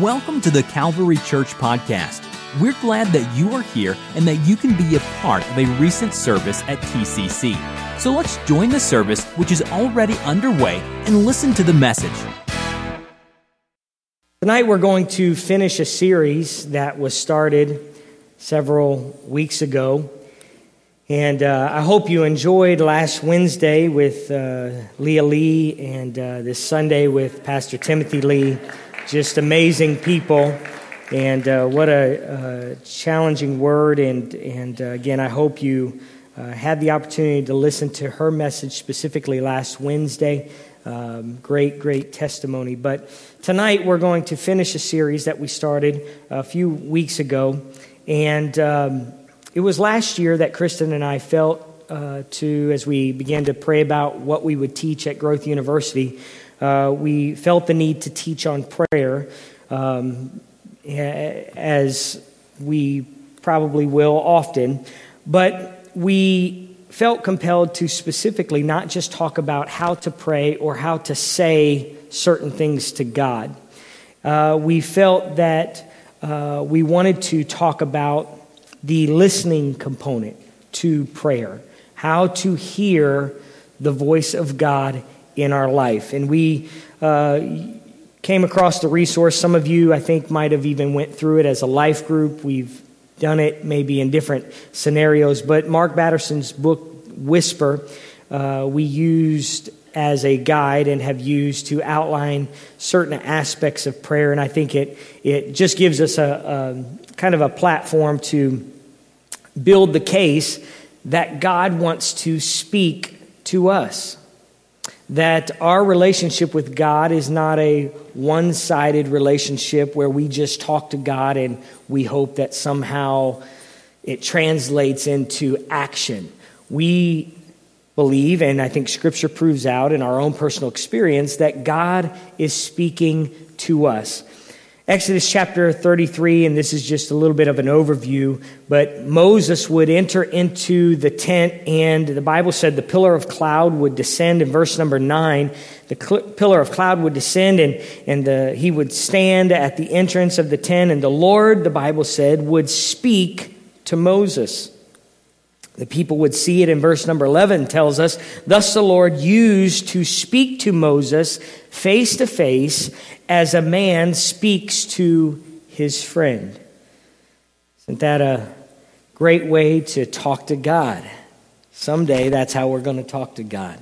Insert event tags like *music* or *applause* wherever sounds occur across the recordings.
Welcome to the Calvary Church Podcast. We're glad that you are here and that you can be a part of a recent service at TCC. So let's join the service, which is already underway, and listen to the message. Tonight, we're going to finish a series that was started several weeks ago. And uh, I hope you enjoyed last Wednesday with uh, Leah Lee and uh, this Sunday with Pastor Timothy Lee. Just amazing people. And uh, what a, challenging word. And, and uh, again, I hope you uh, had the opportunity to listen to her message specifically last Wednesday. Um, great, great testimony. But tonight we're going to finish a series that we started a few weeks ago. And um, it was last year that Kristen and I felt uh, to, as we began to pray about what we would teach at Growth University, uh, we felt the need to teach on prayer, um, as we probably will often. But we felt compelled to specifically not just talk about how to pray or how to say certain things to God. Uh, we felt that uh, we wanted to talk about the listening component to prayer, how to hear the voice of God in our life. And we uh, came across the resource. Some of you, I think, might have even went through it as a life group. We've done it maybe in different scenarios. But Mark Batterson's book, Whisper, uh, we used as a guide and have used to outline certain aspects of prayer. And I think it, it just gives us a, a kind of a platform to build the case that God wants to speak to us that our relationship with God is not a one sided relationship where we just talk to God and we hope that somehow it translates into action. We believe, and I think Scripture proves out in our own personal experience, that God is speaking to us. Exodus chapter 33, and this is just a little bit of an overview, but Moses would enter into the tent, and the Bible said the pillar of cloud would descend in verse number 9. The cl- pillar of cloud would descend, and, and the, he would stand at the entrance of the tent, and the Lord, the Bible said, would speak to Moses. The people would see it in verse number 11 tells us, Thus the Lord used to speak to Moses face to face as a man speaks to his friend. Isn't that a great way to talk to God? Someday that's how we're going to talk to God.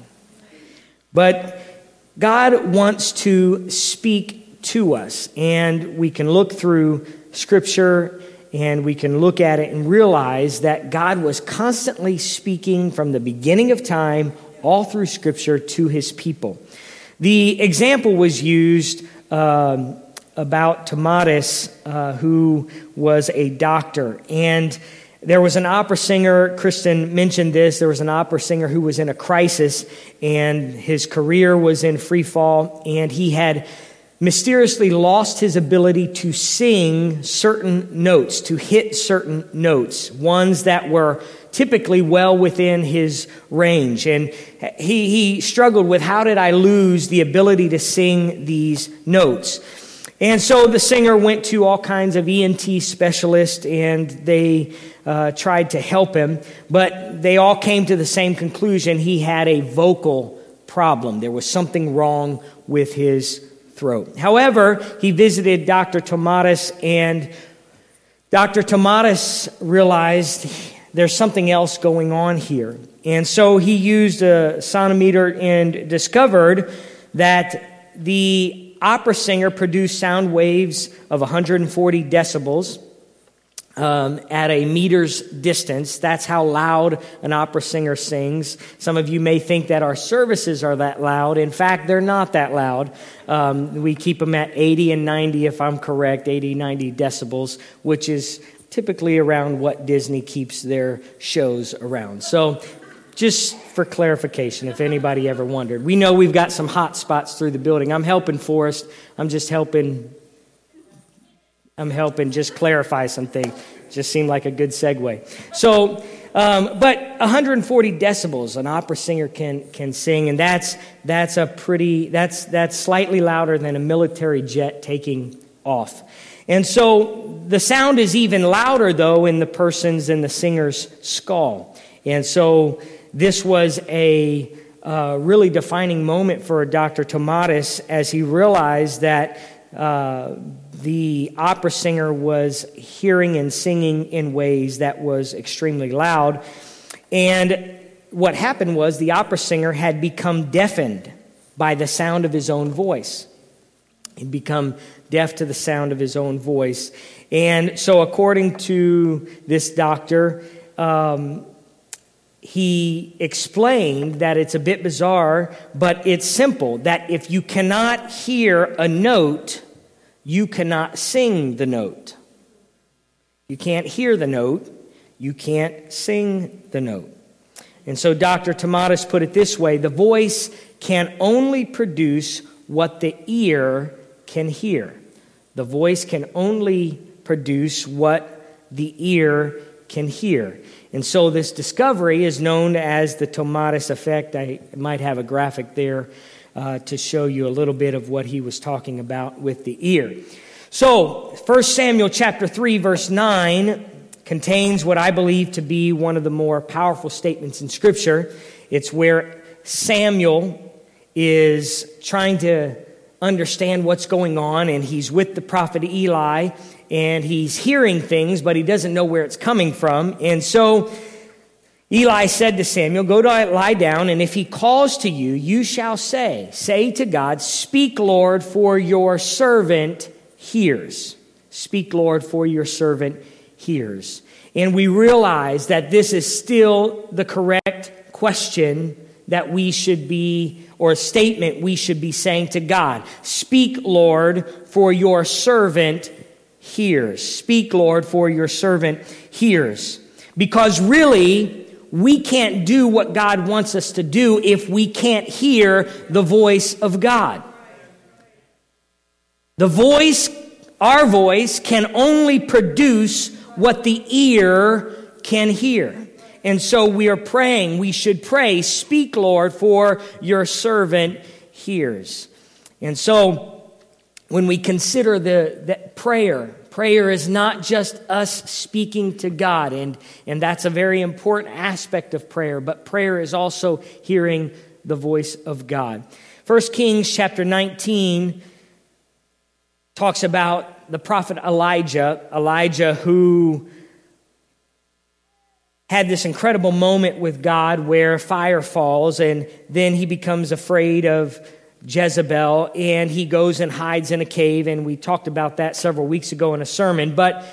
But God wants to speak to us, and we can look through Scripture and we can look at it and realize that God was constantly speaking from the beginning of time all through Scripture to his people. The example was used um, about Tomatis, uh, who was a doctor. And there was an opera singer, Kristen mentioned this, there was an opera singer who was in a crisis, and his career was in free fall, and he had mysteriously lost his ability to sing certain notes, to hit certain notes, ones that were typically well within his range. And he, he struggled with how did I lose the ability to sing these notes? And so the singer went to all kinds of ENT specialists and they uh, tried to help him, but they all came to the same conclusion. He had a vocal problem. There was something wrong with his throat. However, he visited Dr. Tomatis, and Dr. Tomatis realized there's something else going on here. And so he used a sonometer and discovered that the opera singer produced sound waves of 140 decibels um, at a meter's distance. That's how loud an opera singer sings. Some of you may think that our services are that loud. In fact, they're not that loud. Um, we keep them at 80 and 90, if I'm correct, 80, 90 decibels, which is typically around what Disney keeps their shows around. So, just for clarification, if anybody ever wondered, we know we've got some hot spots through the building. I'm helping Forrest. I'm just helping I'm helping just clarify something. Just seemed like a good segue. So, um, but 140 decibels, an opera singer can can sing, and that's that's a pretty that's that's slightly louder than a military jet taking off. And so the sound is even louder, though, in the person's and the singer's skull. And so this was a uh, really defining moment for Dr. Tomatis as he realized that uh, the opera singer was hearing and singing in ways that was extremely loud. And what happened was the opera singer had become deafened by the sound of his own voice. He'd become deaf to the sound of his own voice. And so, according to this doctor, um, he explained that it's a bit bizarre, but it's simple that if you cannot hear a note, you cannot sing the note. You can't hear the note, you can't sing the note. And so Dr. Tomatis put it this way the voice can only produce what the ear can hear. The voice can only produce what the ear can hear. And so this discovery is known as the Tomatis effect. I might have a graphic there uh, to show you a little bit of what he was talking about with the ear. So, 1 Samuel chapter 3 verse 9 contains what I believe to be one of the more powerful statements in scripture. It's where Samuel is trying to understand what's going on and he's with the prophet Eli and he's hearing things, but he doesn't know where it's coming from. And so Eli said to Samuel, Go to lie down, and if he calls to you, you shall say, Say to God, Speak, Lord, for your servant hears. Speak, Lord, for your servant hears. And we realize that this is still the correct question that we should be, or a statement we should be saying to God. Speak, Lord, for your servant hears. Speak, Lord, for your servant hears. Because really, we can't do what God wants us to do if we can't hear the voice of God. The voice, our voice, can only produce what the ear can hear. And so we are praying, we should pray, Speak, Lord, for your servant hears. And so when we consider the, the prayer, prayer is not just us speaking to God, and, and that's a very important aspect of prayer, but prayer is also hearing the voice of God. 1 Kings chapter 19 talks about the prophet Elijah, Elijah who had this incredible moment with God where fire falls, and then he becomes afraid of Jezebel, and he goes and hides in a cave, and we talked about that several weeks ago in a sermon. But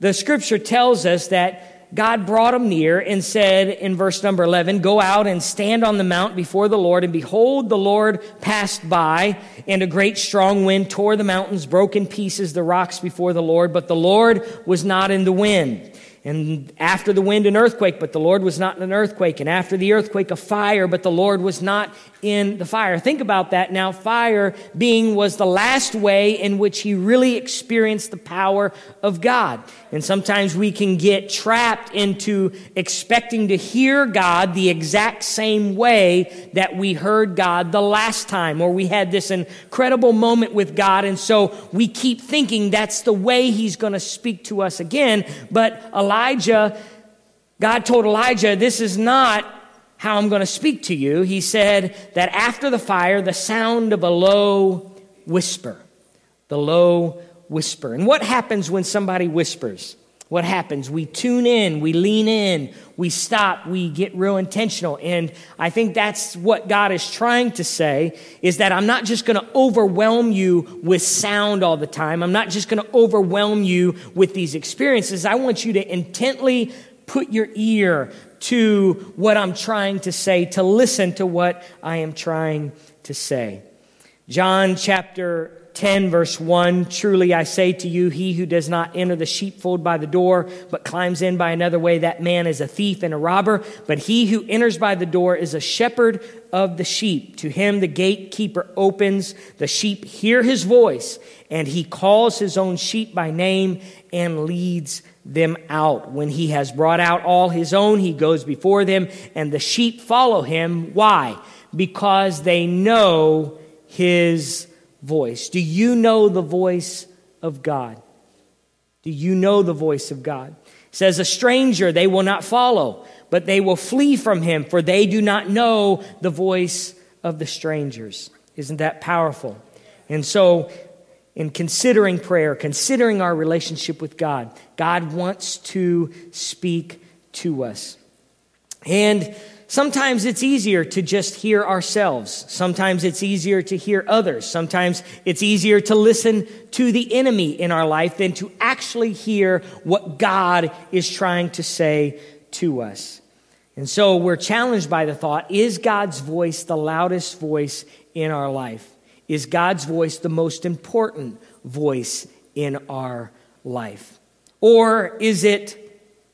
the scripture tells us that God brought him near and said in verse number 11, Go out and stand on the mount before the Lord, and behold, the Lord passed by, and a great strong wind tore the mountains, broke in pieces the rocks before the Lord, but the Lord was not in the wind. And after the wind, an earthquake, but the Lord was not in an earthquake. And after the earthquake, a fire, but the Lord was not in the fire. Think about that now. Fire being was the last way in which he really experienced the power of God. And sometimes we can get trapped into expecting to hear God the exact same way that we heard God the last time, or we had this incredible moment with God. And so we keep thinking that's the way he's going to speak to us again. But Elijah, God told Elijah, this is not how I'm going to speak to you. He said that after the fire, the sound of a low whisper. The low whisper. And what happens when somebody whispers? What happens? We tune in, we lean in, we stop, we get real intentional. And I think that's what God is trying to say is that I'm not just going to overwhelm you with sound all the time. I'm not just going to overwhelm you with these experiences. I want you to intently put your ear to what I'm trying to say, to listen to what I am trying to say. John chapter 10, verse 1 Truly I say to you, he who does not enter the sheepfold by the door, but climbs in by another way, that man is a thief and a robber. But he who enters by the door is a shepherd of the sheep. To him the gatekeeper opens, the sheep hear his voice, and he calls his own sheep by name and leads them out. When he has brought out all his own, he goes before them, and the sheep follow him. Why? Because they know his voice. Do you know the voice of God? Do you know the voice of God? It says, A stranger they will not follow, but they will flee from him, for they do not know the voice of the strangers. Isn't that powerful? And so, in considering prayer, considering our relationship with God, God wants to speak to us. And Sometimes it's easier to just hear ourselves. Sometimes it's easier to hear others. Sometimes it's easier to listen to the enemy in our life than to actually hear what God is trying to say to us. And so we're challenged by the thought is God's voice the loudest voice in our life? Is God's voice the most important voice in our life? Or is it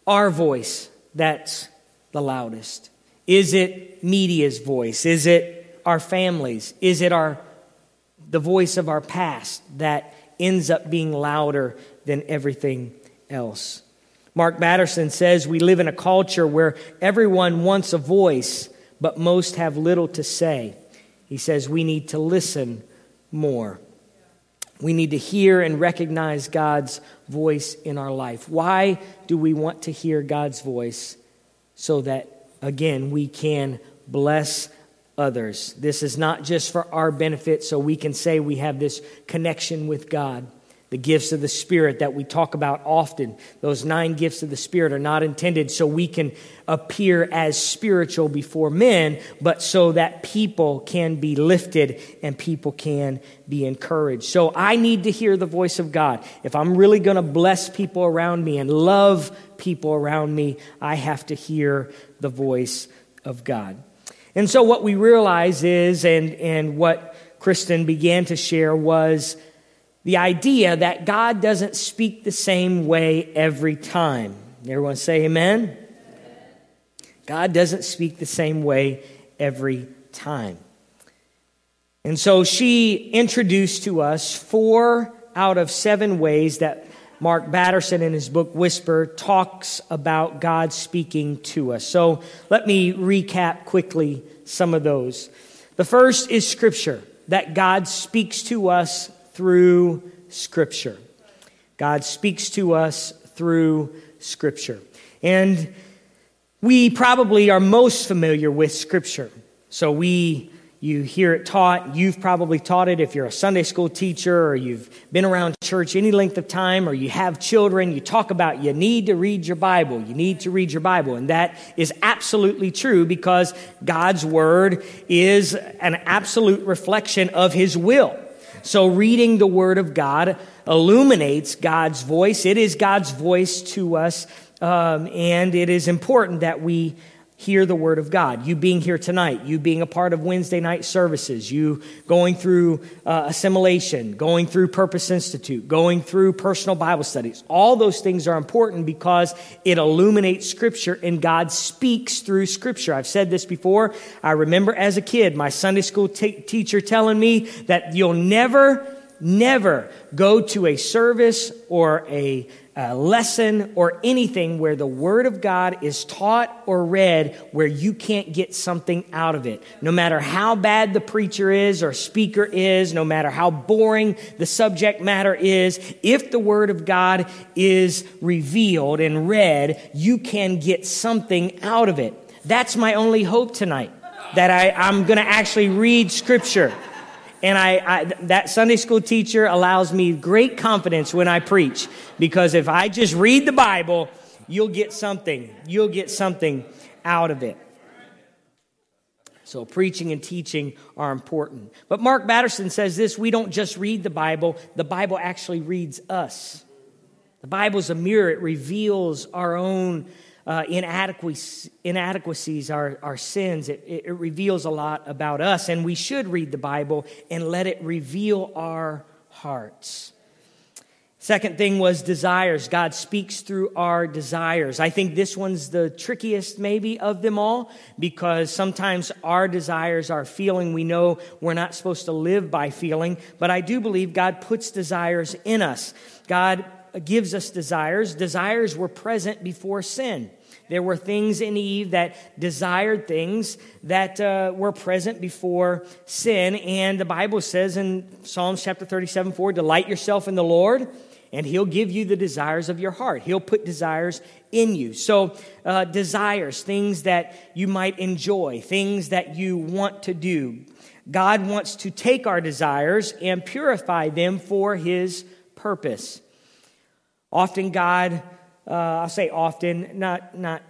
our voice that's the loudest? Is it media's voice? Is it our families? Is it our the voice of our past that ends up being louder than everything else? Mark Batterson says we live in a culture where everyone wants a voice, but most have little to say. He says we need to listen more. We need to hear and recognize God's voice in our life. Why do we want to hear God's voice? So that again, we can bless others. This is not just for our benefit, so we can say we have this connection with God. The gifts of the Spirit that we talk about often, those nine gifts of the Spirit are not intended so we can appear as spiritual before men, but so that people can be lifted and people can be encouraged. So I need to hear the voice of God. If I'm really going to bless people around me and love people around me, I have to hear the voice of God. And so what we realize is, and, and what Kristen began to share was the idea that God doesn't speak the same way every time. Everyone say amen? God doesn't speak the same way every time. And so she introduced to us four out of seven ways that Mark Batterson in his book Whisper talks about God speaking to us. So let me recap quickly some of those. The first is Scripture, that God speaks to us through Scripture. God speaks to us through Scripture. And we probably are most familiar with Scripture. So we you hear it taught. You've probably taught it if you're a Sunday school teacher or you've been around church any length of time or you have children. You talk about you need to read your Bible. You need to read your Bible. And that is absolutely true because God's Word is an absolute reflection of His will. So reading the Word of God illuminates God's voice. It is God's voice to us. Um, and it is important that we hear the word of God. You being here tonight, you being a part of Wednesday night services, you going through uh, assimilation, going through Purpose Institute, going through personal Bible studies. All those things are important because it illuminates Scripture and God speaks through Scripture. I've said this before. I remember as a kid, my Sunday school t- teacher telling me that you'll never, never go to a service or a a lesson or anything where the Word of God is taught or read where you can't get something out of it. No matter how bad the preacher is or speaker is, no matter how boring the subject matter is, if the Word of God is revealed and read, you can get something out of it. That's my only hope tonight, that I, I'm going to actually read Scripture. And I, I, that Sunday school teacher allows me great confidence when I preach because if I just read the Bible, you'll get something. You'll get something out of it. So, preaching and teaching are important. But Mark Batterson says this we don't just read the Bible, the Bible actually reads us. The Bible's a mirror, it reveals our own uh, inadequacies, inadequacies, our, our sins. It, it reveals a lot about us, and we should read the Bible and let it reveal our hearts. Second thing was desires. God speaks through our desires. I think this one's the trickiest, maybe, of them all, because sometimes our desires are feeling. We know we're not supposed to live by feeling, but I do believe God puts desires in us. God gives us desires. Desires were present before sin. There were things in Eve that desired things that uh, were present before sin. And the Bible says in Psalms chapter 37 4, delight yourself in the Lord, and he'll give you the desires of your heart. He'll put desires in you. So, uh, desires, things that you might enjoy, things that you want to do. God wants to take our desires and purify them for his purpose. Often, God, uh, I'll say often, not, not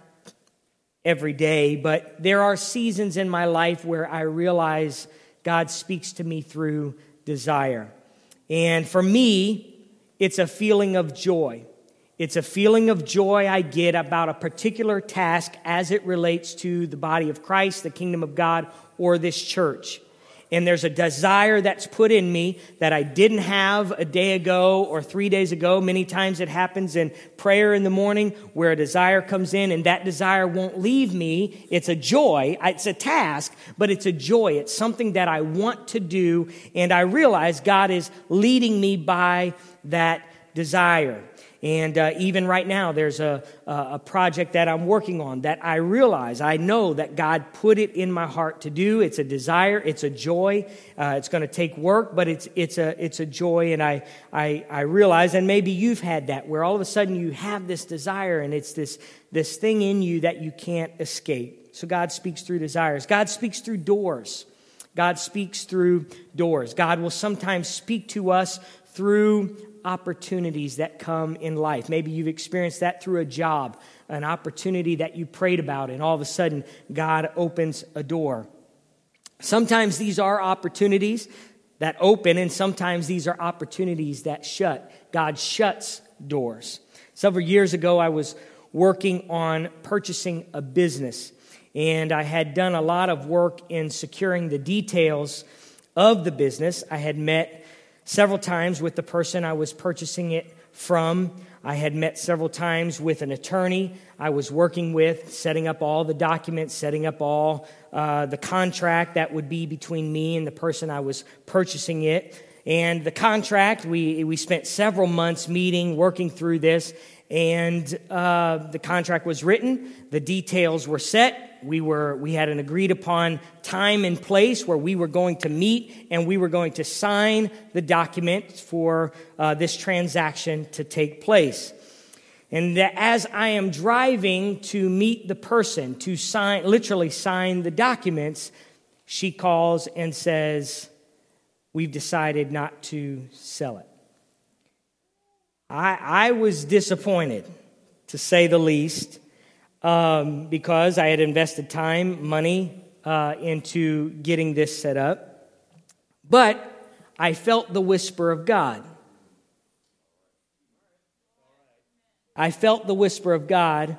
every day, but there are seasons in my life where I realize God speaks to me through desire. And for me, it's a feeling of joy. It's a feeling of joy I get about a particular task as it relates to the body of Christ, the kingdom of God, or this church and there's a desire that's put in me that I didn't have a day ago or three days ago. Many times it happens in prayer in the morning where a desire comes in and that desire won't leave me. It's a joy. It's a task, but it's a joy. It's something that I want to do. And I realize God is leading me by that desire. And uh, even right now, there's a, a project that I'm working on that I realize, I know that God put it in my heart to do. It's a desire, it's a joy. Uh, it's going to take work, but it's, it's, a, it's a joy. And I, I, I realize, and maybe you've had that, where all of a sudden you have this desire and it's this, this thing in you that you can't escape. So God speaks through desires, God speaks through doors. God speaks through doors. God will sometimes speak to us through opportunities that come in life. Maybe you've experienced that through a job, an opportunity that you prayed about, and all of a sudden God opens a door. Sometimes these are opportunities that open, and sometimes these are opportunities that shut. God shuts doors. Several years ago, I was working on purchasing a business, and I had done a lot of work in securing the details of the business. I had met several times with the person I was purchasing it from. I had met several times with an attorney I was working with, setting up all the documents, setting up all uh, the contract that would be between me and the person I was purchasing it. And the contract, we, we spent several months meeting, working through this, and uh, the contract was written, the details were set, we were we had an agreed upon time and place where we were going to meet and we were going to sign the document for uh, this transaction to take place. And as i am driving to meet the person to sign literally sign the documents she calls and says we've decided not to sell it. I, I was disappointed to say the least um, because I had invested time, money uh, into getting this set up. But I felt the whisper of God. I felt the whisper of God,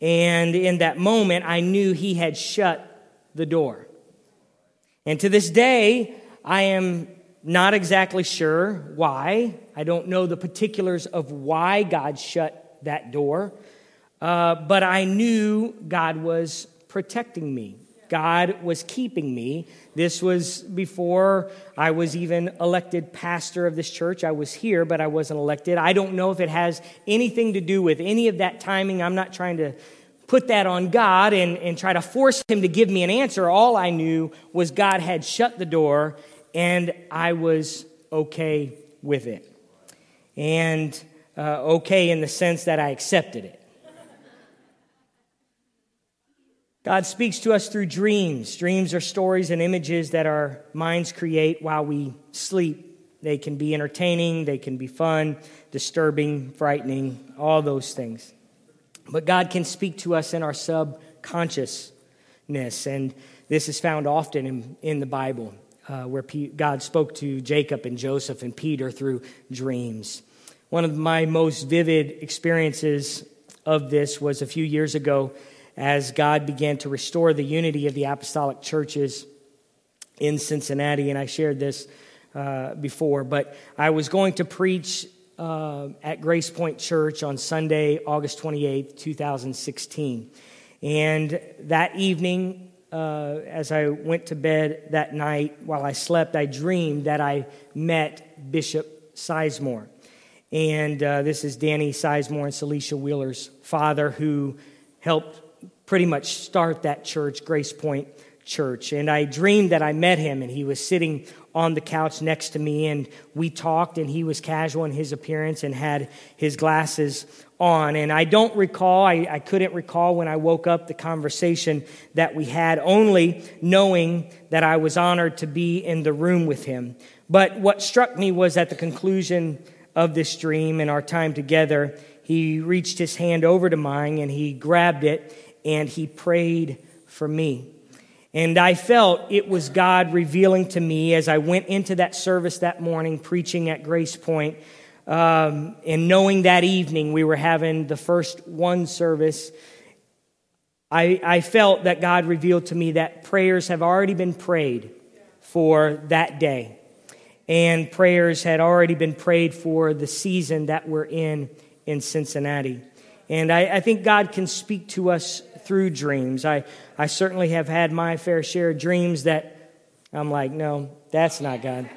and in that moment, I knew He had shut the door. And to this day, I am not exactly sure why. I don't know the particulars of why God shut that door. Uh, but I knew God was protecting me. God was keeping me. This was before I was even elected pastor of this church. I was here, but I wasn't elected. I don't know if it has anything to do with any of that timing. I'm not trying to put that on God and, and try to force Him to give me an answer. All I knew was God had shut the door and I was okay with it. And uh, okay in the sense that I accepted it. God speaks to us through dreams. Dreams are stories and images that our minds create while we sleep. They can be entertaining, they can be fun, disturbing, frightening, all those things. But God can speak to us in our subconsciousness, and this is found often in, in the Bible, uh, where P- God spoke to Jacob and Joseph and Peter through dreams. One of my most vivid experiences of this was a few years ago as God began to restore the unity of the apostolic churches in Cincinnati. And I shared this uh, before, but I was going to preach uh, at Grace Point Church on Sunday, August 28th, 2016. And that evening, uh, as I went to bed that night, while I slept, I dreamed that I met Bishop Sizemore. And uh, this is Danny Sizemore and Celicia Wheeler's father, who helped pretty much start that church, Grace Point Church. And I dreamed that I met him, and he was sitting on the couch next to me, and we talked, and he was casual in his appearance and had his glasses on. And I don't recall, I, I couldn't recall when I woke up the conversation that we had, only knowing that I was honored to be in the room with him. But what struck me was at the conclusion of this dream and our time together, he reached his hand over to mine and he grabbed it and he prayed for me. And I felt it was God revealing to me as I went into that service that morning preaching at Grace Point, um, and knowing that evening we were having the first one service. I, I felt that God revealed to me that prayers have already been prayed for that day. And prayers had already been prayed for the season that we're in in Cincinnati. And I, I think God can speak to us through dreams. I, I certainly have had my fair share of dreams that I'm like, no, that's not God.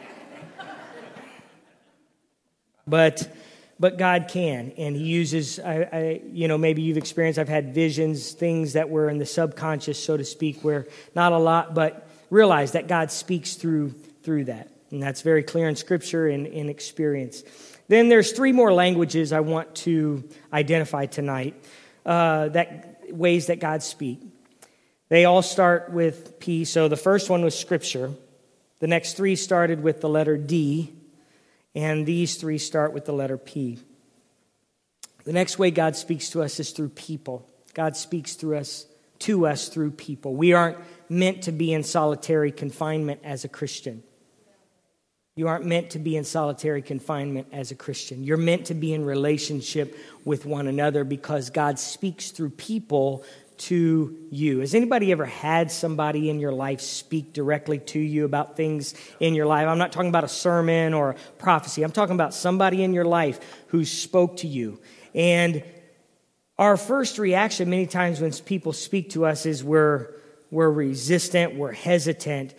but but God can, and He uses. I, I, you know, maybe you've experienced. I've had visions, things that were in the subconscious, so to speak, where not a lot, but realize that God speaks through through that, and that's very clear in Scripture and in experience. Then there's three more languages I want to identify tonight. Uh, that ways that God speaks. They all start with P. So the first one was Scripture. The next three started with the letter D. And these three start with the letter P. The next way God speaks to us is through people. God speaks through us to us through people. We aren't meant to be in solitary confinement as a Christian. You aren't meant to be in solitary confinement as a Christian. You're meant to be in relationship with one another because God speaks through people to you. Has anybody ever had somebody in your life speak directly to you about things in your life? I'm not talking about a sermon or a prophecy. I'm talking about somebody in your life who spoke to you. And our first reaction many times when people speak to us is we're we're resistant, we're hesitant.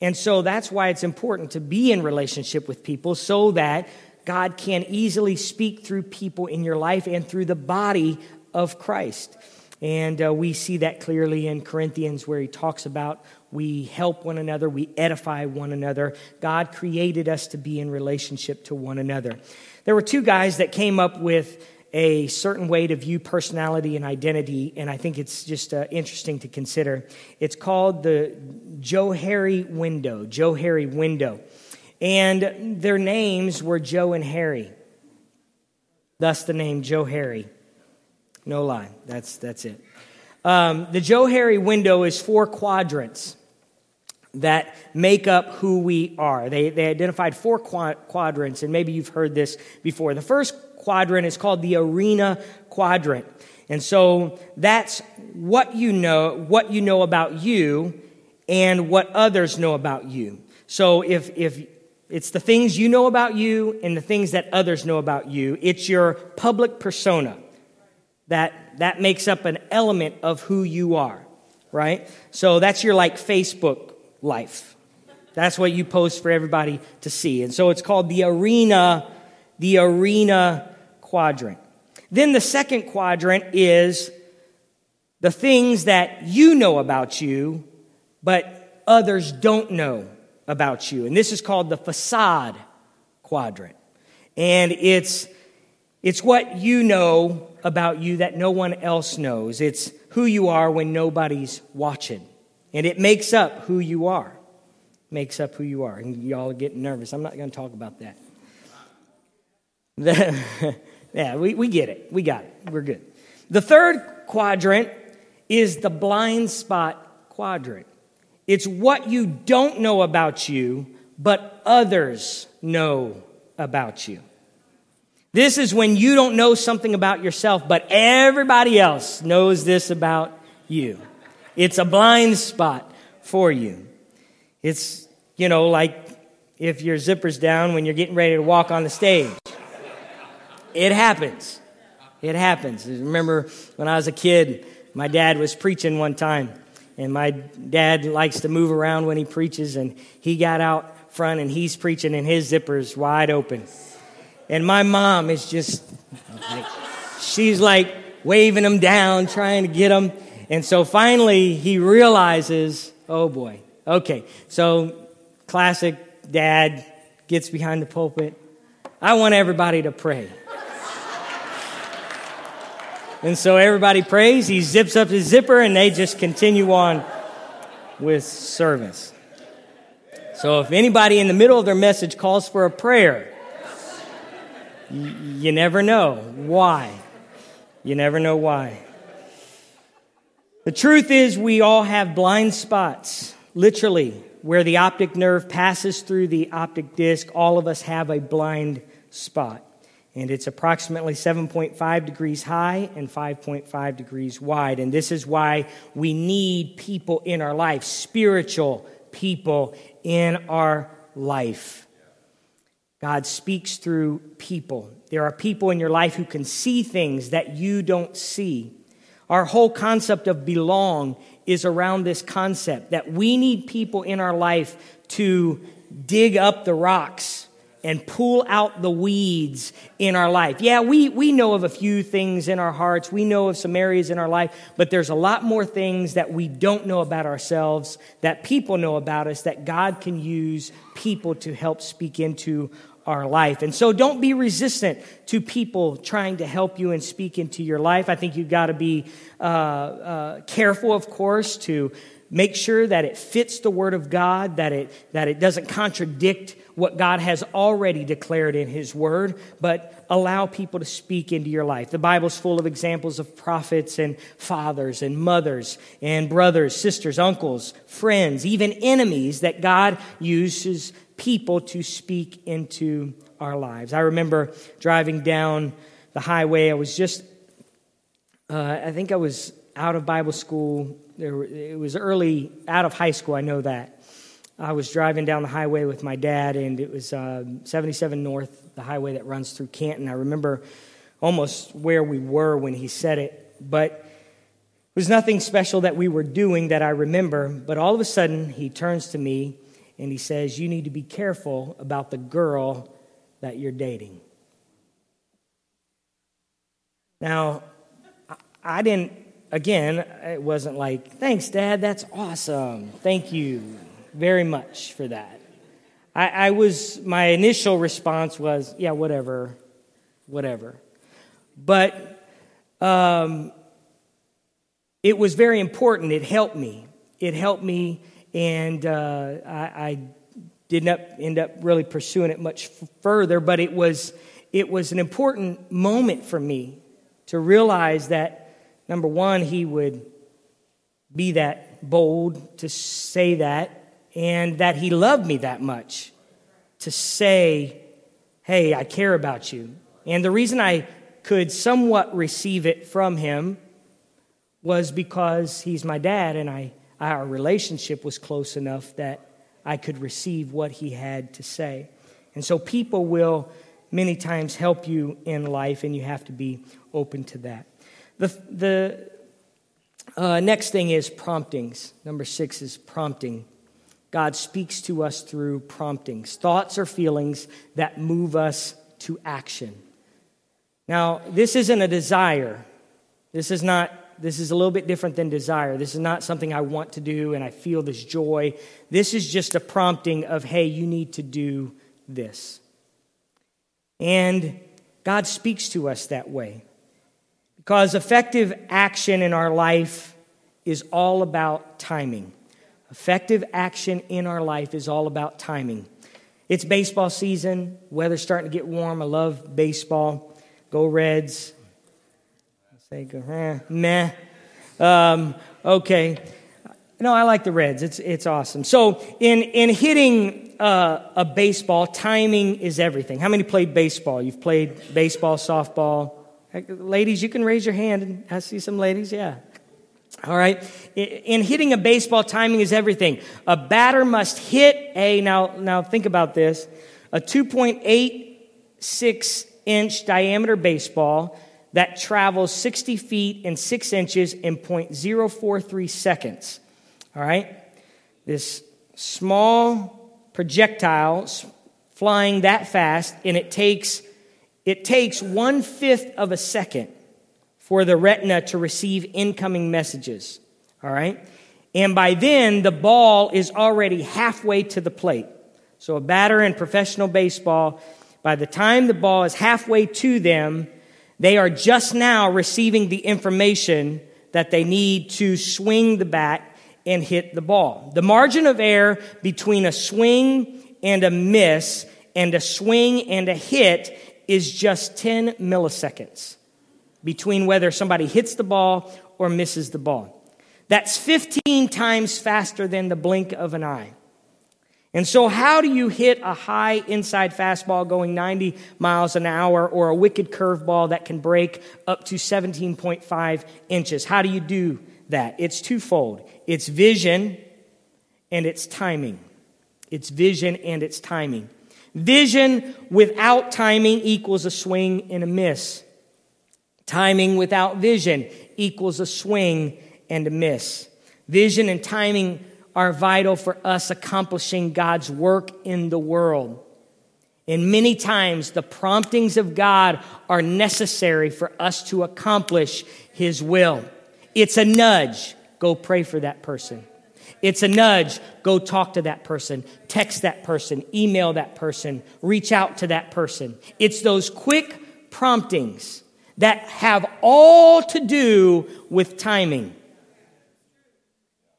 And so that's why it's important to be in relationship with people so that God can easily speak through people in your life and through the body of Christ. And uh, we see that clearly in Corinthians, where he talks about we help one another, we edify one another. God created us to be in relationship to one another. There were two guys that came up with a certain way to view personality and identity, and I think it's just uh, interesting to consider. It's called the Johari window, Johari window. And their names were Joe and Harry. Thus the name Joe Harry. No lie, that's, that's it. Um, the Harry window is four quadrants that make up who we are. They, they identified four quadrants, and maybe you've heard this before. The first quadrant is called the arena quadrant. And so that's what you know, what you know about you and what others know about you. So if, if it's the things you know about you and the things that others know about you, it's your public persona that, that makes up an element of who you are, right? So that's your like Facebook life. That's what you post for everybody to see. And so it's called the arena, the arena quadrant. Then the second quadrant is the things that you know about you, but others don't know about you. And this is called the facade quadrant. And it's, it's what you know about you that no one else knows. It's who you are when nobody's watching. And it makes up who you are. Makes up who you are. And y'all are getting nervous. I'm not going to talk about that. *laughs* Yeah, we, we get it. We got it. We're good. The third quadrant is the blind spot quadrant. It's what you don't know about you, but others know about you. This is when you don't know something about yourself, but everybody else knows this about you. It's a blind spot for you. It's, you know, like if your zipper's down when you're getting ready to walk on the stage. It happens. It happens. Remember when I was a kid, my dad was preaching one time, and my dad likes to move around when he preaches, and he got out front and he's preaching, and his zipper's wide open. And my mom is just, like, she's like waving him down, trying to get them. And so finally he realizes, oh boy, okay. So classic dad gets behind the pulpit. I want everybody to pray. and so everybody prays. He zips up his zipper and they just continue on with service. So if anybody in the middle of their message calls for a prayer, you, you never know why. You never know why. The truth is, we all have blind spots, literally, where the optic nerve passes through the optic disc. All of us have a blind spot. And it's approximately 7.5 degrees high and 5.5 degrees wide. And this is why we need people in our life, spiritual people in our life. God speaks through people. There are people in your life who can see things that you don't see. Our whole concept of belong is around this concept that we need people in our life to dig up the rocks and pull out the weeds in our life. Yeah, we, we know of a few things in our hearts. We know of some areas in our life, but there's a lot more things that we don't know about ourselves, that people know about us, that God can use people to help speak into our life. And so don't be resistant to people trying to help you and speak into your life. I think you've got to be uh, uh, careful, of course, to make sure that it fits the Word of God, that it, that it doesn't contradict what God has already declared in His Word, but allow people to speak into your life. The Bible's full of examples of prophets and fathers and mothers and brothers, sisters, uncles, friends, even enemies that God uses people to speak into our lives. I remember driving down the highway. I was just, uh, I think I was out of Bible school. It was early, out of high school, I know that. I was driving down the highway with my dad, and it was uh, 77 North, the highway that runs through Canton. I remember almost where we were when he said it, but it was nothing special that we were doing that I remember. But all of a sudden, he turns to me and he says, You need to be careful about the girl that you're dating. Now, I didn't, again, it wasn't like, Thanks, Dad, that's awesome. Thank you very much for that. I, I was, my initial response was, Yeah, whatever, whatever. But um, it was very important. It helped me. It helped me and uh, I, I, didn't end up really pursuing it much further. But it was it was an important moment for me to realize that number one, he would be that bold to say that, and that he loved me that much to say, "Hey, I care about you." And the reason I could somewhat receive it from him was because he's my dad and I our relationship was close enough that I could receive what he had to say. And so people will many times help you in life, and you have to be open to that. The, the uh, next thing is promptings. Number six is prompting. God speaks to us through promptings, thoughts or feelings that move us to action. Now, this isn't a desire. This is not this is a little bit different than desire. This is not something I want to do and I feel this joy. This is just a prompting of, hey, you need to do this. And God speaks to us that way. Because effective action in our life is all about timing. Effective action in our life is all about timing. It's baseball season, weather's starting to get warm. I love baseball. Go Reds. Say, eh, meh. Um, okay. No, I like the Reds. It's, it's awesome. So, in, in hitting uh, a baseball, timing is everything. How many played baseball? You've played baseball, softball. Ladies, you can raise your hand. I see some ladies. Yeah. All right. In hitting a baseball, timing is everything. A batter must hit a, now, now think about this, a 2.86 inch diameter baseball that travels 60 feet and 6 inches in 0.043 seconds. All right? This small projectile flying that fast, and it takes, it takes one fifth of a second for the retina to receive incoming messages. All right? And by then, the ball is already halfway to the plate. So a batter in professional baseball, by the time the ball is halfway to them, they are just now receiving the information that they need to swing the bat and hit the ball. The margin of error between a swing and a miss and a swing and a hit is just 10 milliseconds between whether somebody hits the ball or misses the ball. That's 15 times faster than the blink of an eye. And so, how do you hit a high inside fastball going 90 miles an hour or a wicked curveball that can break up to 17.5 inches? How do you do that? It's twofold it's vision and it's timing. It's vision and it's timing. Vision without timing equals a swing and a miss. Timing without vision equals a swing and a miss. Vision and timing are vital for us accomplishing God's work in the world. And many times, the promptings of God are necessary for us to accomplish His will. It's a nudge. Go pray for that person. It's a nudge. Go talk to that person. Text that person. Email that person. Reach out to that person. It's those quick promptings that have all to do with timing.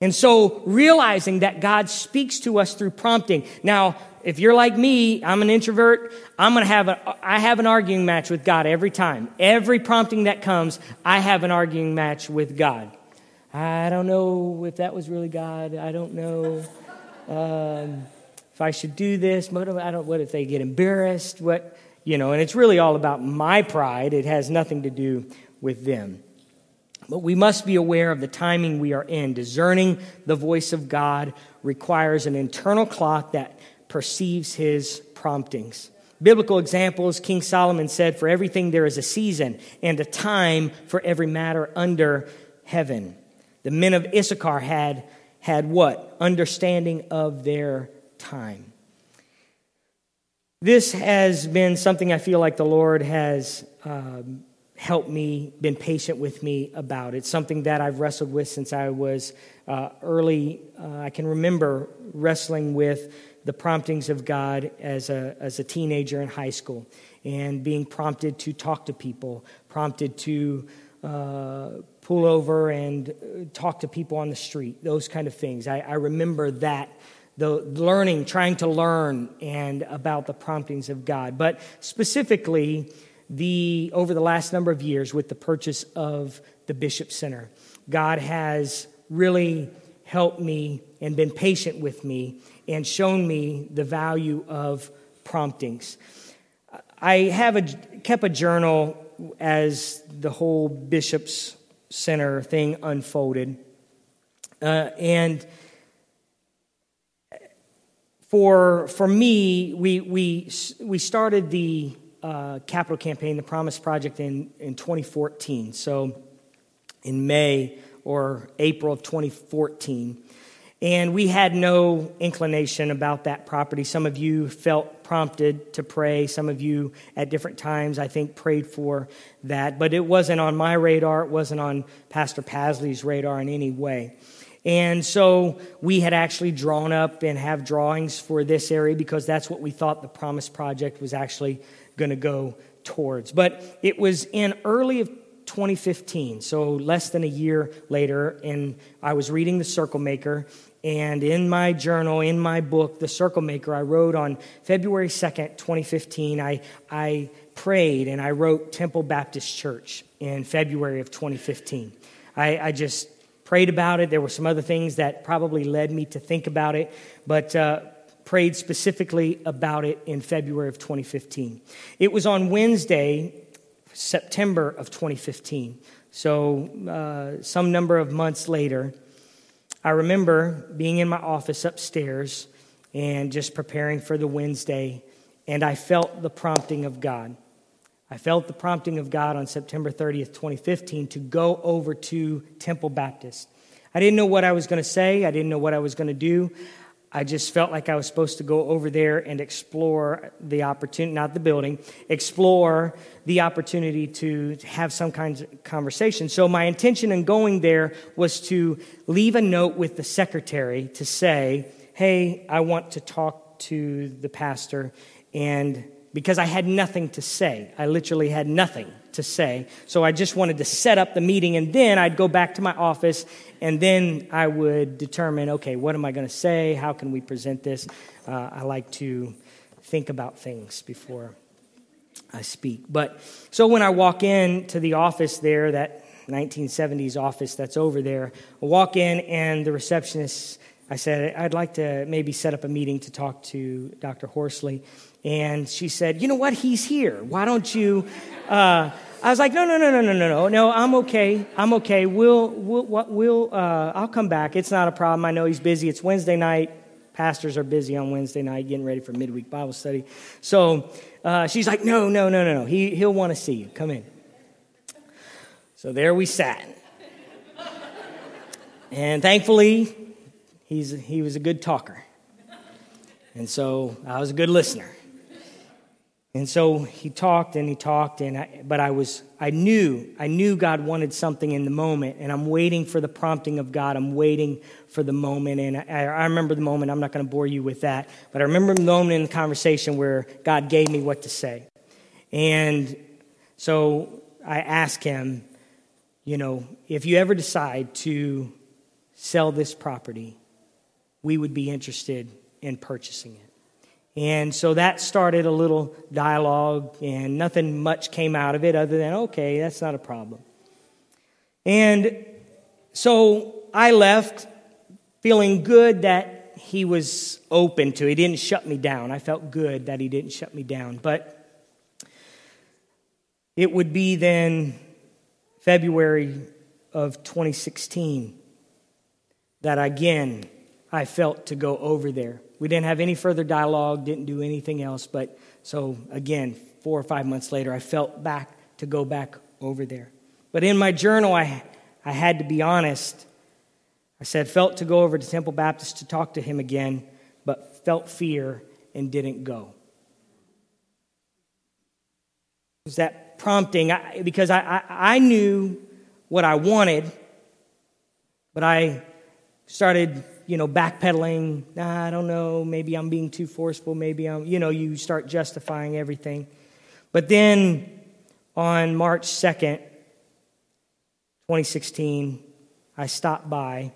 And so realizing that God speaks to us through prompting. Now, if you're like me, I'm an introvert, I'm going to have a, I have an arguing match with God every time. Every prompting that comes, I have an arguing match with God. I don't know if that was really God. I don't know um, if I should do this. I don't. What if they get embarrassed? What you know? And it's really all about my pride. It has nothing to do with them. But we must be aware of the timing we are in. Discerning the voice of God requires an internal clock that perceives his promptings. Biblical examples, King Solomon said, For everything there is a season and a time for every matter under heaven. The men of Issachar had, had what? Understanding of their time. This has been something I feel like the Lord has um, helped me, been patient with me about. It's something that I've wrestled with since I was uh, early. Uh, I can remember wrestling with the promptings of God as a, as a teenager in high school and being prompted to talk to people, prompted to uh, pull over and uh, talk to people on the street, those kind of things. I, I remember that the learning, trying to learn and about the promptings of God. But specifically, the, over the last number of years with the purchase of the Bishop Center. God has really helped me and been patient with me and shown me the value of promptings. I have a, kept a journal as the whole Bishop's Center thing unfolded. Uh, and for, for me, we, we, we started the uh, capital campaign, the Promise Project, in, in 2014. So in May or April of 2014. And we had no inclination about that property. Some of you felt prompted to pray. Some of you at different times, I think, prayed for that. But it wasn't on my radar. It wasn't on Pastor Pasley's radar in any way. And so we had actually drawn up and have drawings for this area because that's what we thought the Promise Project was actually going to go towards. But it was in early of 2015, so less than a year later, and I was reading The Circle Maker, and in my journal, in my book, The Circle Maker, I wrote on February 2nd, 2015, I, I prayed and I wrote Temple Baptist Church in February of 2015. I, I just prayed about it. There were some other things that probably led me to think about it, but uh, prayed specifically about it in February of 2015. It was on Wednesday, September of 2015. So, uh, some number of months later, I remember being in my office upstairs and just preparing for the Wednesday, and I felt the prompting of God. I felt the prompting of God on September 30th, 2015, to go over to Temple Baptist. I didn't know what I was going to say, I didn't know what I was going to do. I just felt like I was supposed to go over there and explore the opportunity, not the building, explore the opportunity to have some kind of conversation. So my intention in going there was to leave a note with the secretary to say, hey, I want to talk to the pastor. And because I had nothing to say, I literally had nothing to say. So I just wanted to set up the meeting, and then I'd go back to my office, and then I would determine okay, what am I going to say? How can we present this? Uh, I like to think about things before I speak. But so when I walk in to the office there, that 1970s office that's over there, I walk in, and the receptionist, I said, I'd like to maybe set up a meeting to talk to Dr. Horsley. And she said, You know what? He's here. Why don't you? Uh, I was like, No, no, no, no, no, no, no. No, I'm okay. I'm okay. We'll, we'll, we'll uh, I'll come back. It's not a problem. I know he's busy. It's Wednesday night. Pastors are busy on Wednesday night getting ready for midweek Bible study. So uh, she's like, No, no, no, no, no. He, he'll want to see you. Come in. So there we sat. And thankfully, he's, he was a good talker. And so I was a good listener. And so he talked and he talked, and I, but I was, I knew, I knew God wanted something in the moment, and I'm waiting for the prompting of God. I'm waiting for the moment, and I, I remember the moment. I'm not going to bore you with that, but I remember the moment in the conversation where God gave me what to say, and so I asked him, you know, if you ever decide to sell this property, we would be interested in purchasing it. And so that started a little dialogue, and nothing much came out of it other than, okay, that's not a problem. And so I left feeling good that he was open to. He didn't shut me down. I felt good that he didn't shut me down. But it would be then February of 2016 that again I felt to go over there. We didn't have any further dialogue, didn't do anything else. But so, again, four or five months later, I felt back to go back over there. But in my journal, I, I had to be honest. I said, felt to go over to Temple Baptist to talk to him again, but felt fear and didn't go. It was that prompting I, because I, I, I knew what I wanted, but I started you know, backpedaling. Nah, I don't know. Maybe I'm being too forceful. Maybe I'm, you know, you start justifying everything. But then on March 2nd, 2016, I stopped by.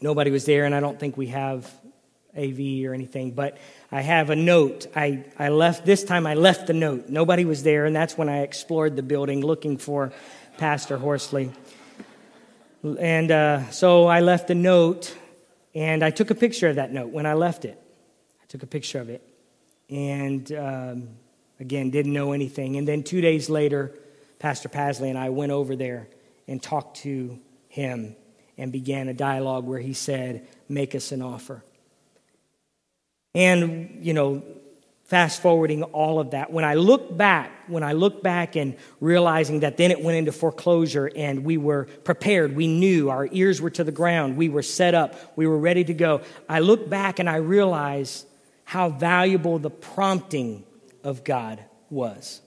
Nobody was there, and I don't think we have AV or anything, but I have a note. I, I left, this time I left the note. Nobody was there, and that's when I explored the building looking for Pastor Horsley. And uh, so I left a note and I took a picture of that note when I left it. I took a picture of it. And um, again, didn't know anything. And then two days later, Pastor Pasley and I went over there and talked to him and began a dialogue where he said, Make us an offer. And, you know, fast forwarding all of that when i look back when i look back and realizing that then it went into foreclosure and we were prepared we knew our ears were to the ground we were set up we were ready to go i look back and i realize how valuable the prompting of god was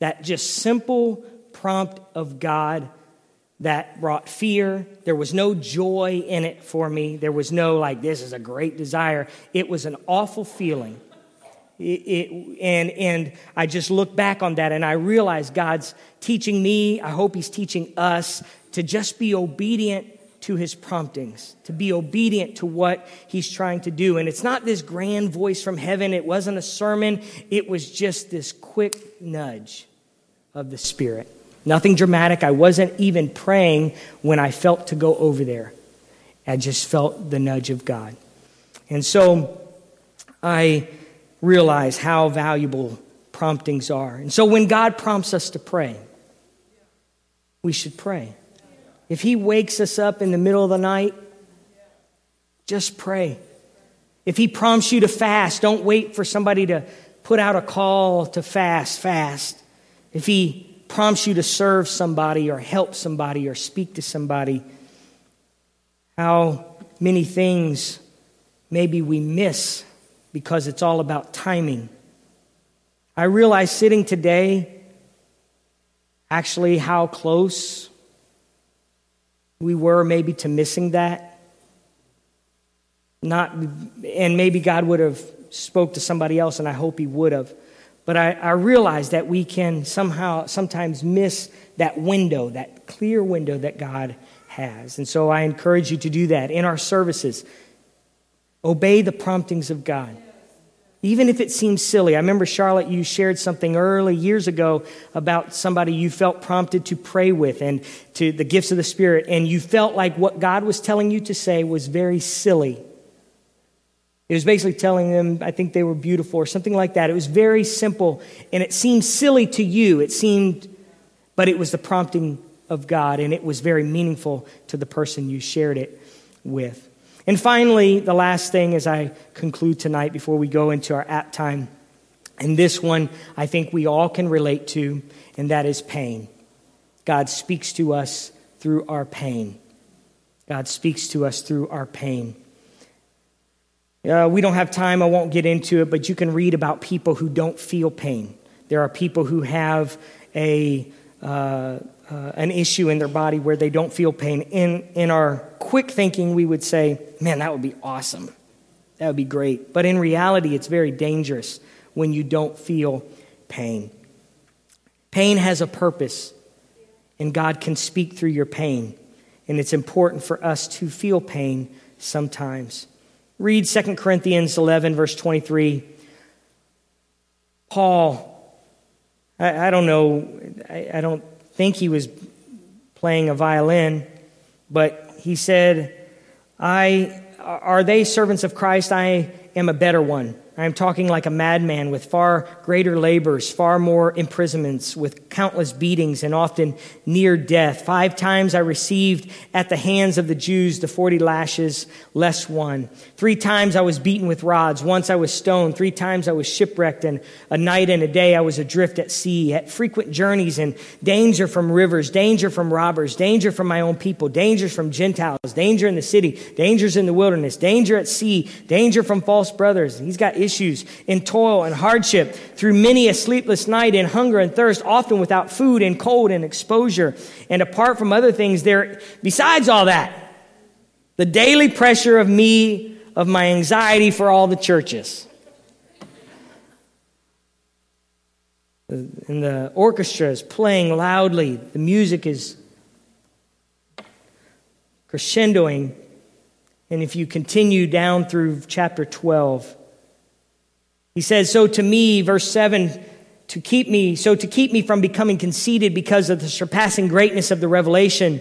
that just simple prompt of god that brought fear. There was no joy in it for me. There was no, like, this is a great desire. It was an awful feeling it, and, and I just look back on that and I realize God's teaching me, I hope He's teaching us to just be obedient to His promptings, to be obedient to what He's trying to do. And it's not this grand voice from heaven, it wasn't a sermon, it was just this quick nudge of the Spirit. Nothing dramatic. I wasn't even praying when I felt to go over there. I just felt the nudge of God. And so I realize how valuable promptings are. And so when God prompts us to pray, we should pray. If He wakes us up in the middle of the night, just pray. If He prompts you to fast, don't wait for somebody to put out a call to fast, fast. If He prompts you to serve somebody or help somebody or speak to somebody, how many things maybe we miss because it's all about timing. I realize sitting today actually how close we were maybe to missing that. Not, and maybe God would have spoke to somebody else, and I hope He would have. But I, I realize that we can somehow sometimes miss that window, that clear window that God has. And so I encourage you to do that in our services. Obey the promptings of God. Even if it seems silly. I remember, Charlotte, you shared something early years ago about somebody you felt prompted to pray with and to the gifts of the Spirit, and you felt like what God was telling you to say was very silly. It was basically telling them, I think they were beautiful or something like that. It was very simple, and it seemed silly to you. It seemed, but it was the prompting of God, and it was very meaningful to the person you shared it with. And finally, the last thing as I conclude tonight before we go into our app time, and this one I think we all can relate to, and that is pain. God speaks to us through our pain. God speaks to us through our pain. Uh, we don't have time, I won't get into it, but you can read about people who don't feel pain. There are people who have a, uh, uh, an issue in their body where they don't feel pain. In, in our quick thinking, we would say, man, that would be awesome. That would be great. But in reality, it's very dangerous when you don't feel pain. Pain has a purpose, and God can speak through your pain. And it's important for us to feel pain sometimes. Read 2 Corinthians 11, verse 23. Paul, I, I don't know, I, I don't think he was playing a violin, but he said, I, Are they servants of Christ? I am a better one. I am talking like a madman with far greater labors, far more imprisonments, with countless beatings, and often near death. Five times I received at the hands of the Jews the 40 lashes less one. Three times I was beaten with rods. Once I was stoned. Three times I was shipwrecked. And a night and a day I was adrift at sea, at frequent journeys and danger from rivers, danger from robbers, danger from my own people, dangers from Gentiles, danger in the city, dangers in the wilderness, danger at sea, danger from false brothers. He's got issues in toil and hardship through many a sleepless night in hunger and thirst, often without food and cold and exposure. And apart from other things, there, besides all that, the daily pressure of me, of my anxiety for all the churches. And the orchestra is playing loudly. The music is crescendoing. And if you continue down through chapter 12, he says, So to me, verse 7, to keep me, so to keep me from becoming conceited because of the surpassing greatness of the revelation,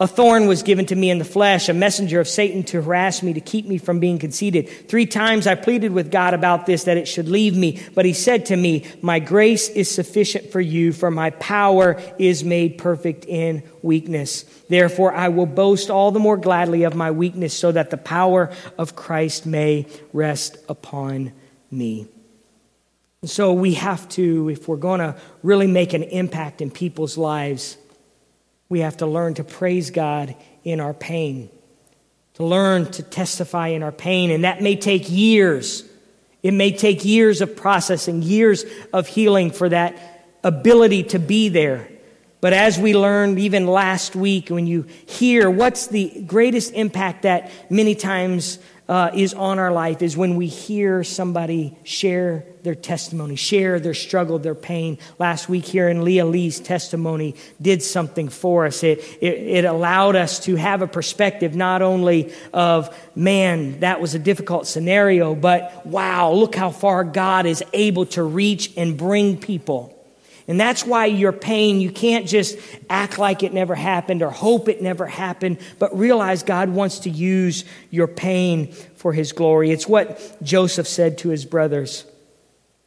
a thorn was given to me in the flesh, a messenger of Satan to harass me, to keep me from being conceited. Three times I pleaded with God about this, that it should leave me. But he said to me, My grace is sufficient for you, for my power is made perfect in weakness. Therefore, I will boast all the more gladly of my weakness, so that the power of Christ may rest upon me. So we have to, if we're going to really make an impact in people's lives, we have to learn to praise God in our pain, to learn to testify in our pain. And that may take years. It may take years of processing, years of healing for that ability to be there. But as we learned even last week, when you hear what's the greatest impact that many times uh, is on our life is when we hear somebody share their testimony, share their struggle, their pain. Last week here in Leah Lee's testimony did something for us. It, it, it allowed us to have a perspective not only of, man, that was a difficult scenario, but wow, look how far God is able to reach and bring people. And that's why your pain, you can't just act like it never happened or hope it never happened, but realize God wants to use your pain for his glory. It's what Joseph said to his brothers.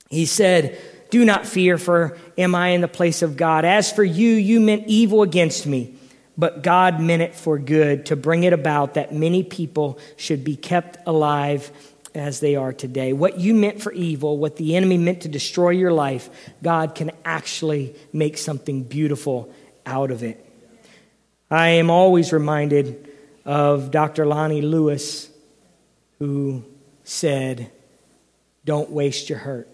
He said, Do not fear, for am I in the place of God? As for you, you meant evil against me, but God meant it for good to bring it about that many people should be kept alive as they are today. What you meant for evil, what the enemy meant to destroy your life, God can actually make something beautiful out of it. I am always reminded of Dr. Lonnie Lewis, who said, Don't waste your hurt.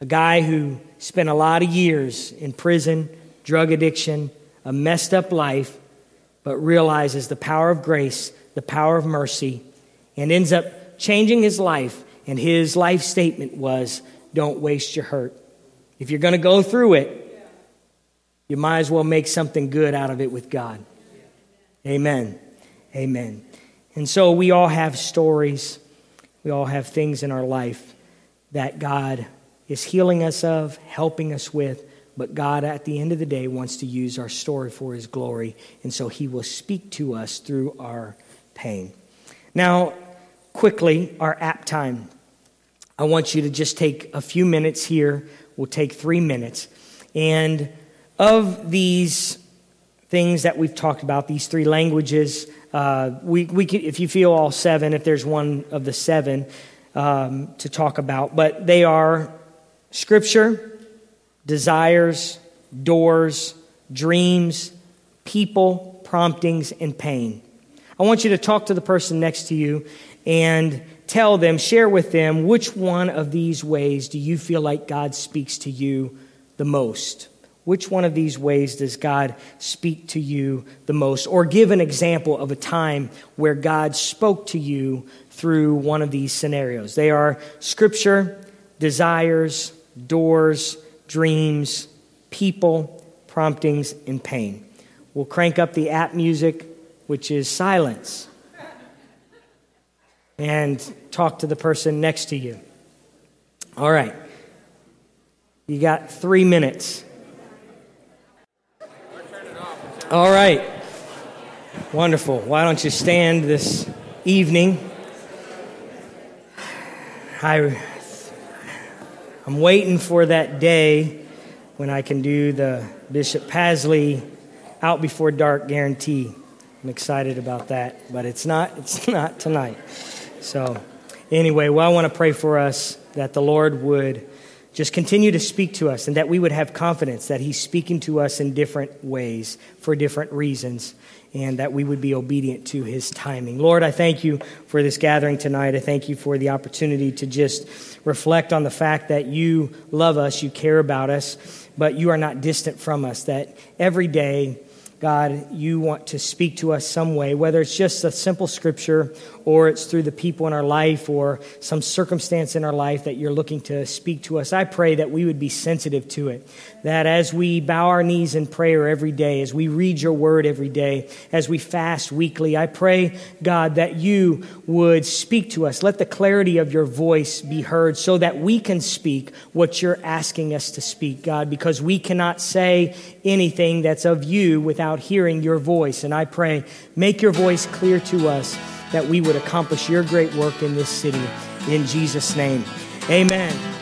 A guy who spent a lot of years in prison, drug addiction, a messed up life, but realizes the power of grace, the power of mercy, and ends up changing his life. And his life statement was, Don't waste your hurt. If you're going to go through it, you might as well make something good out of it with God. Amen. Amen. And so we all have stories, we all have things in our life that God is healing us of, helping us with. But God, at the end of the day, wants to use our story for His glory. And so He will speak to us through our pain. Now, quickly, our app time. I want you to just take a few minutes here. We'll take three minutes. And of these things that we've talked about, these three languages, uh, we, we can, if you feel all seven, if there's one of the seven um, to talk about, but they are scripture, desires, doors, dreams, people, promptings, and pain. I want you to talk to the person next to you and tell them, share with them, which one of these ways do you feel like God speaks to you the most? Which one of these ways does God speak to you the most? Or give an example of a time where God spoke to you through one of these scenarios. They are scripture, desires, doors, dreams, people, promptings, and pain. We'll crank up the app music, which is silence, and talk to the person next to you. All right. You got three minutes. All right. Wonderful. Why don't you stand this evening? I, I'm waiting for that day when I can do the Bishop Pasley out before dark guarantee. I'm excited about that, but it's not it's not tonight. So, anyway, well I want to pray for us that the Lord would just continue to speak to us and that we would have confidence that He's speaking to us in different ways for different reasons and that we would be obedient to His timing. Lord, I thank you for this gathering tonight. I thank you for the opportunity to just reflect on the fact that you love us, you care about us, but you are not distant from us, that every day, God, you want to speak to us some way, whether it's just a simple scripture or it's through the people in our life or some circumstance in our life that you're looking to speak to us. I pray that we would be sensitive to it. That as we bow our knees in prayer every day, as we read your word every day, as we fast weekly, I pray, God, that you would speak to us. Let the clarity of your voice be heard so that we can speak what you're asking us to speak, God, because we cannot say anything that's of you without hearing your voice. And I pray, make your voice clear to us that we would accomplish your great work in this city. In Jesus' name, amen.